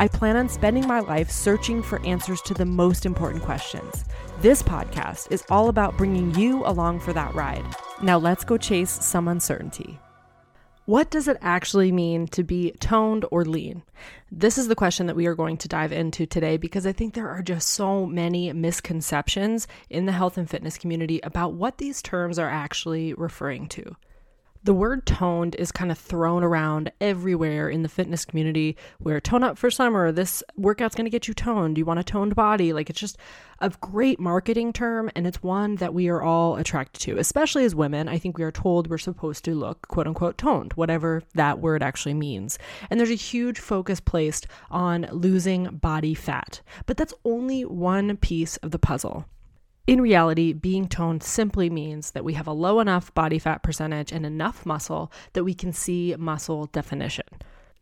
I plan on spending my life searching for answers to the most important questions. This podcast is all about bringing you along for that ride. Now let's go chase some uncertainty. What does it actually mean to be toned or lean? This is the question that we are going to dive into today because I think there are just so many misconceptions in the health and fitness community about what these terms are actually referring to. The word toned is kind of thrown around everywhere in the fitness community where tone up for summer, this workout's going to get you toned. You want a toned body. Like it's just a great marketing term and it's one that we are all attracted to, especially as women. I think we are told we're supposed to look quote unquote toned, whatever that word actually means. And there's a huge focus placed on losing body fat, but that's only one piece of the puzzle. In reality, being toned simply means that we have a low enough body fat percentage and enough muscle that we can see muscle definition.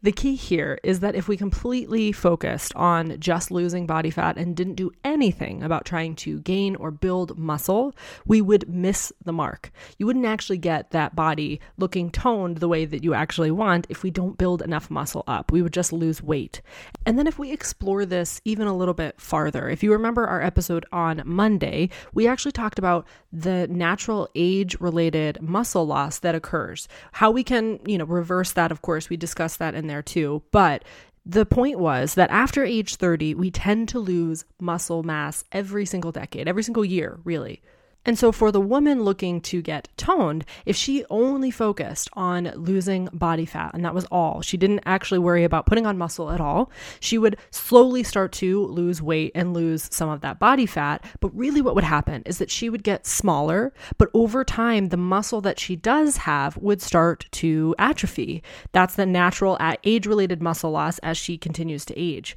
The key here is that if we completely focused on just losing body fat and didn't do anything about trying to gain or build muscle, we would miss the mark. You wouldn't actually get that body looking toned the way that you actually want if we don't build enough muscle up. We would just lose weight. And then if we explore this even a little bit farther, if you remember our episode on Monday, we actually talked about the natural age related muscle loss that occurs. How we can, you know, reverse that, of course, we discussed that in there there too. But the point was that after age 30, we tend to lose muscle mass every single decade, every single year, really. And so, for the woman looking to get toned, if she only focused on losing body fat and that was all, she didn't actually worry about putting on muscle at all, she would slowly start to lose weight and lose some of that body fat. But really, what would happen is that she would get smaller, but over time, the muscle that she does have would start to atrophy. That's the natural uh, age related muscle loss as she continues to age.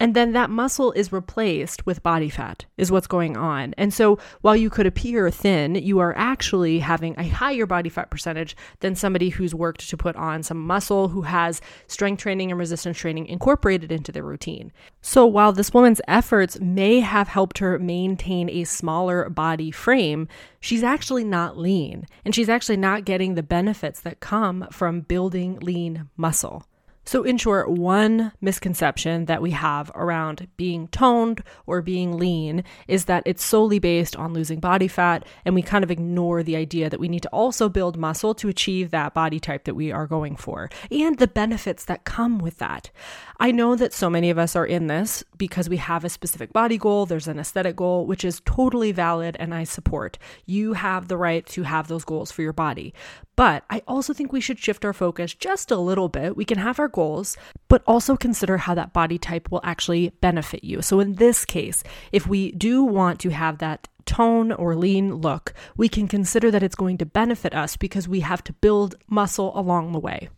And then that muscle is replaced with body fat, is what's going on. And so while you could appear thin, you are actually having a higher body fat percentage than somebody who's worked to put on some muscle, who has strength training and resistance training incorporated into their routine. So while this woman's efforts may have helped her maintain a smaller body frame, she's actually not lean. And she's actually not getting the benefits that come from building lean muscle. So, in short, one misconception that we have around being toned or being lean is that it's solely based on losing body fat, and we kind of ignore the idea that we need to also build muscle to achieve that body type that we are going for and the benefits that come with that. I know that so many of us are in this because we have a specific body goal, there's an aesthetic goal, which is totally valid and I support. You have the right to have those goals for your body. But I also think we should shift our focus just a little bit. We can have our goals, but also consider how that body type will actually benefit you. So, in this case, if we do want to have that tone or lean look, we can consider that it's going to benefit us because we have to build muscle along the way.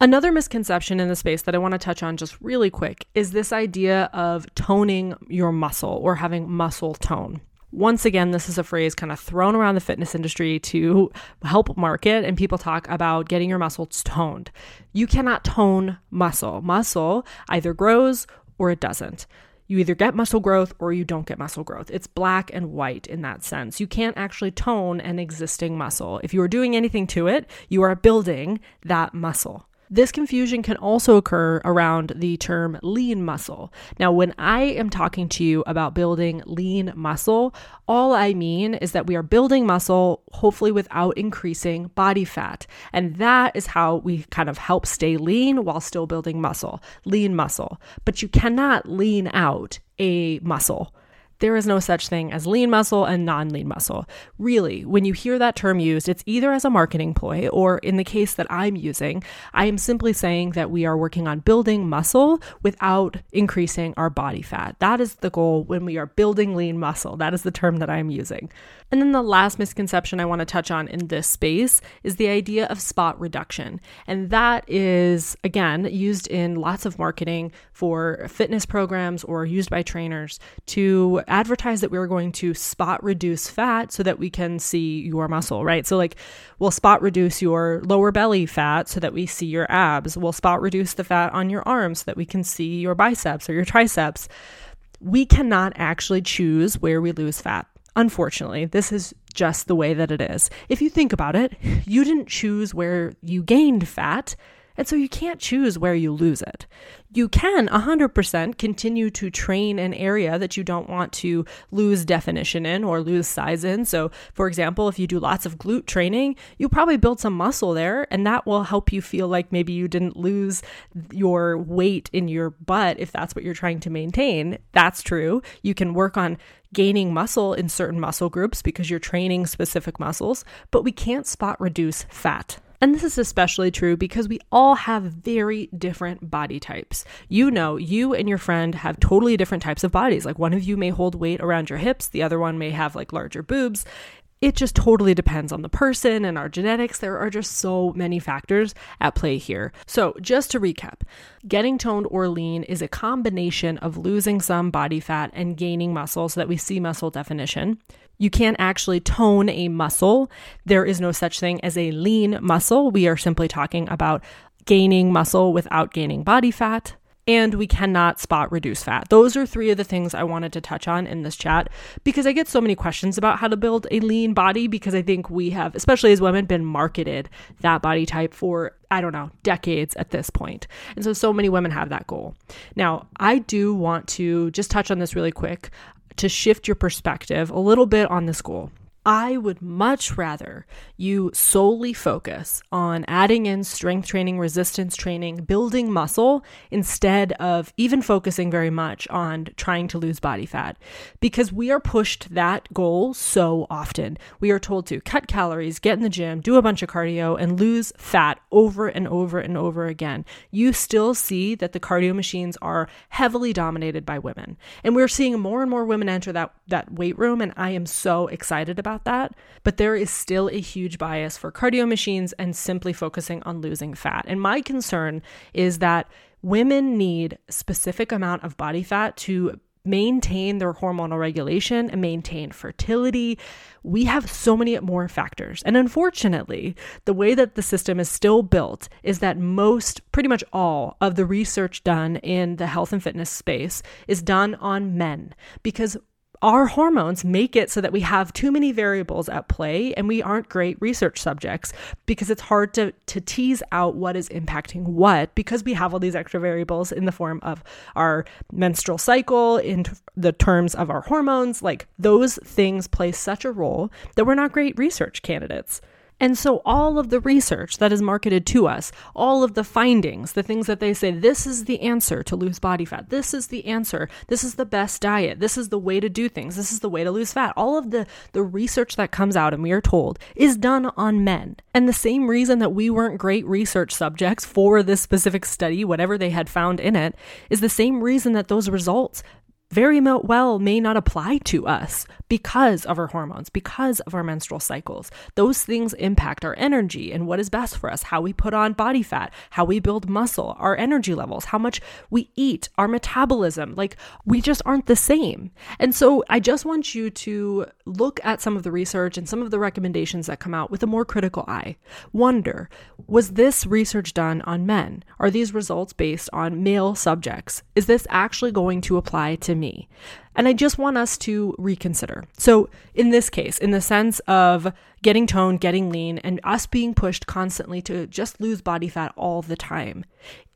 Another misconception in the space that I want to touch on just really quick is this idea of toning your muscle or having muscle tone. Once again, this is a phrase kind of thrown around the fitness industry to help market, and people talk about getting your muscles toned. You cannot tone muscle. Muscle either grows or it doesn't. You either get muscle growth or you don't get muscle growth. It's black and white in that sense. You can't actually tone an existing muscle. If you are doing anything to it, you are building that muscle. This confusion can also occur around the term lean muscle. Now, when I am talking to you about building lean muscle, all I mean is that we are building muscle, hopefully without increasing body fat. And that is how we kind of help stay lean while still building muscle, lean muscle. But you cannot lean out a muscle there is no such thing as lean muscle and non lean muscle. Really, when you hear that term used, it's either as a marketing ploy or in the case that I'm using, I am simply saying that we are working on building muscle without increasing our body fat. That is the goal when we are building lean muscle. That is the term that I'm using. And then the last misconception I want to touch on in this space is the idea of spot reduction. And that is, again, used in lots of marketing for fitness programs or used by trainers to advertise that we're going to spot reduce fat so that we can see your muscle, right? So, like, we'll spot reduce your lower belly fat so that we see your abs. We'll spot reduce the fat on your arms so that we can see your biceps or your triceps. We cannot actually choose where we lose fat. Unfortunately, this is just the way that it is. If you think about it, you didn't choose where you gained fat, and so you can't choose where you lose it. You can 100% continue to train an area that you don't want to lose definition in or lose size in. So, for example, if you do lots of glute training, you probably build some muscle there, and that will help you feel like maybe you didn't lose your weight in your butt if that's what you're trying to maintain. That's true. You can work on gaining muscle in certain muscle groups because you're training specific muscles, but we can't spot reduce fat. And this is especially true because we all have very different body types. You know, you and your friend have totally different types of bodies. Like one of you may hold weight around your hips, the other one may have like larger boobs it just totally depends on the person and our genetics. There are just so many factors at play here. So, just to recap, getting toned or lean is a combination of losing some body fat and gaining muscle so that we see muscle definition. You can't actually tone a muscle. There is no such thing as a lean muscle. We are simply talking about gaining muscle without gaining body fat and we cannot spot reduce fat. Those are three of the things I wanted to touch on in this chat because I get so many questions about how to build a lean body because I think we have, especially as women, been marketed that body type for, I don't know, decades at this point. And so, so many women have that goal. Now, I do want to just touch on this really quick to shift your perspective a little bit on this goal. I would much rather you solely focus on adding in strength training, resistance training, building muscle instead of even focusing very much on trying to lose body fat because we are pushed that goal so often. We are told to cut calories, get in the gym, do a bunch of cardio, and lose fat over and over and over again. You still see that the cardio machines are heavily dominated by women. And we're seeing more and more women enter that, that weight room, and I am so excited about about that, but there is still a huge bias for cardio machines and simply focusing on losing fat. And my concern is that women need specific amount of body fat to maintain their hormonal regulation and maintain fertility. We have so many more factors. And unfortunately, the way that the system is still built is that most, pretty much all, of the research done in the health and fitness space is done on men because our hormones make it so that we have too many variables at play and we aren't great research subjects because it's hard to, to tease out what is impacting what because we have all these extra variables in the form of our menstrual cycle, in the terms of our hormones. Like those things play such a role that we're not great research candidates. And so, all of the research that is marketed to us, all of the findings, the things that they say, this is the answer to lose body fat, this is the answer, this is the best diet, this is the way to do things, this is the way to lose fat, all of the, the research that comes out, and we are told, is done on men. And the same reason that we weren't great research subjects for this specific study, whatever they had found in it, is the same reason that those results very well may not apply to us because of our hormones, because of our menstrual cycles. Those things impact our energy and what is best for us, how we put on body fat, how we build muscle, our energy levels, how much we eat, our metabolism. Like we just aren't the same. And so I just want you to look at some of the research and some of the recommendations that come out with a more critical eye. Wonder, was this research done on men? Are these results based on male subjects? Is this actually going to apply to me. And I just want us to reconsider. So, in this case, in the sense of getting toned, getting lean, and us being pushed constantly to just lose body fat all the time,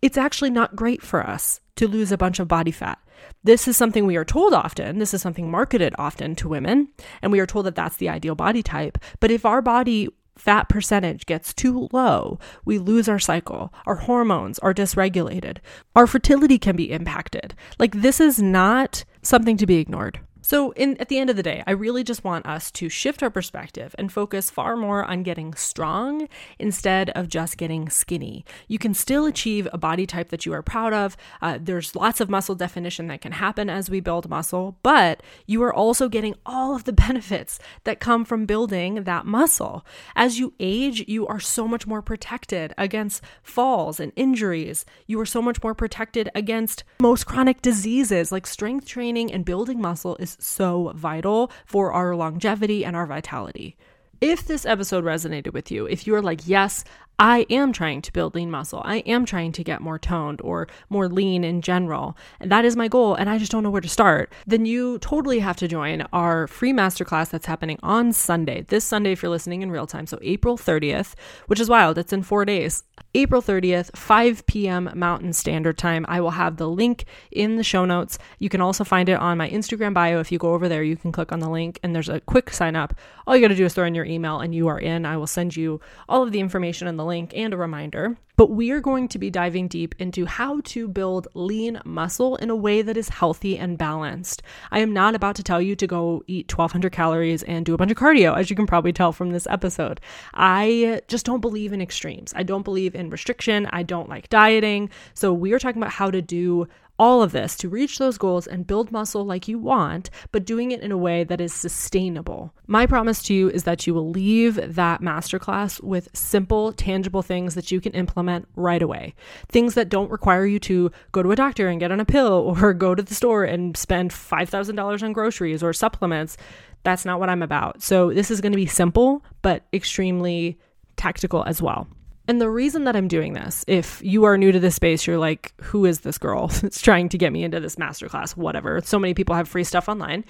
it's actually not great for us to lose a bunch of body fat. This is something we are told often. This is something marketed often to women, and we are told that that's the ideal body type. But if our body fat percentage gets too low, we lose our cycle. Our hormones are dysregulated. Our fertility can be impacted. Like, this is not something to be ignored. So, in, at the end of the day, I really just want us to shift our perspective and focus far more on getting strong instead of just getting skinny. You can still achieve a body type that you are proud of. Uh, there's lots of muscle definition that can happen as we build muscle, but you are also getting all of the benefits that come from building that muscle. As you age, you are so much more protected against falls and injuries. You are so much more protected against most chronic diseases like strength training and building muscle is so vital for our longevity and our vitality. If this episode resonated with you, if you are like, yes, I am trying to build lean muscle. I am trying to get more toned or more lean in general. And that is my goal. And I just don't know where to start. Then you totally have to join our free masterclass that's happening on Sunday. This Sunday, if you're listening in real time. So April 30th, which is wild. It's in four days. April 30th, 5 p.m. Mountain Standard Time. I will have the link in the show notes. You can also find it on my Instagram bio. If you go over there, you can click on the link and there's a quick sign up. All you got to do is throw in your email and you are in. I will send you all of the information in the link and a reminder. But we are going to be diving deep into how to build lean muscle in a way that is healthy and balanced. I am not about to tell you to go eat 1200 calories and do a bunch of cardio, as you can probably tell from this episode. I just don't believe in extremes. I don't believe in restriction. I don't like dieting. So we are talking about how to do all of this to reach those goals and build muscle like you want, but doing it in a way that is sustainable. My promise to you is that you will leave that masterclass with simple, tangible things that you can implement right away. Things that don't require you to go to a doctor and get on a pill or go to the store and spend $5,000 on groceries or supplements. That's not what I'm about. So, this is going to be simple, but extremely tactical as well. And the reason that I'm doing this, if you are new to this space, you're like, who is this girl that's trying to get me into this masterclass? Whatever. So many people have free stuff online.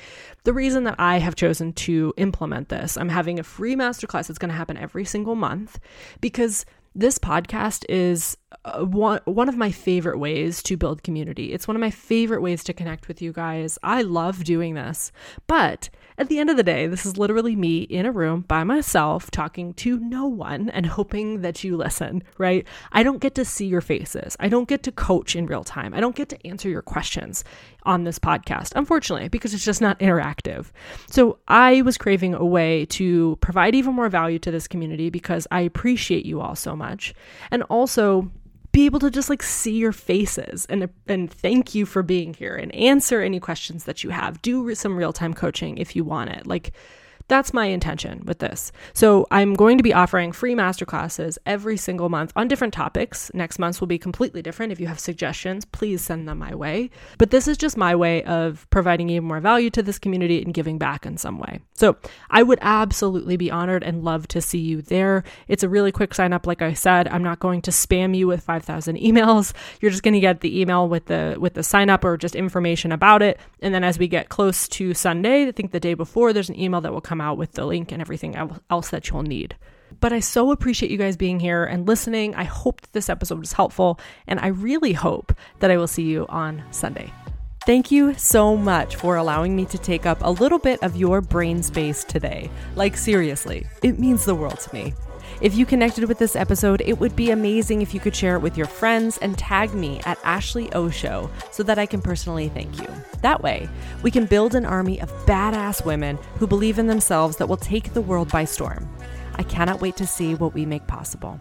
The reason that I have chosen to implement this, I'm having a free masterclass that's going to happen every single month because this podcast is Uh, one one of my favorite ways to build community. It's one of my favorite ways to connect with you guys. I love doing this. But at the end of the day, this is literally me in a room by myself talking to no one and hoping that you listen, right? I don't get to see your faces. I don't get to coach in real time. I don't get to answer your questions on this podcast, unfortunately, because it's just not interactive. So I was craving a way to provide even more value to this community because I appreciate you all so much. And also, be able to just like see your faces and and thank you for being here and answer any questions that you have. Do some real-time coaching if you want it. Like that's my intention with this. So I'm going to be offering free masterclasses every single month on different topics. Next month's will be completely different. If you have suggestions, please send them my way. But this is just my way of providing even more value to this community and giving back in some way. So I would absolutely be honored and love to see you there. It's a really quick sign up. Like I said, I'm not going to spam you with 5,000 emails. You're just going to get the email with the with the sign up or just information about it. And then as we get close to Sunday, I think the day before, there's an email that will come come out with the link and everything else that you'll need. But I so appreciate you guys being here and listening. I hope that this episode was helpful, and I really hope that I will see you on Sunday. Thank you so much for allowing me to take up a little bit of your brain space today. Like, seriously, it means the world to me. If you connected with this episode, it would be amazing if you could share it with your friends and tag me at Ashley O Show so that I can personally thank you. That way, we can build an army of badass women who believe in themselves that will take the world by storm. I cannot wait to see what we make possible.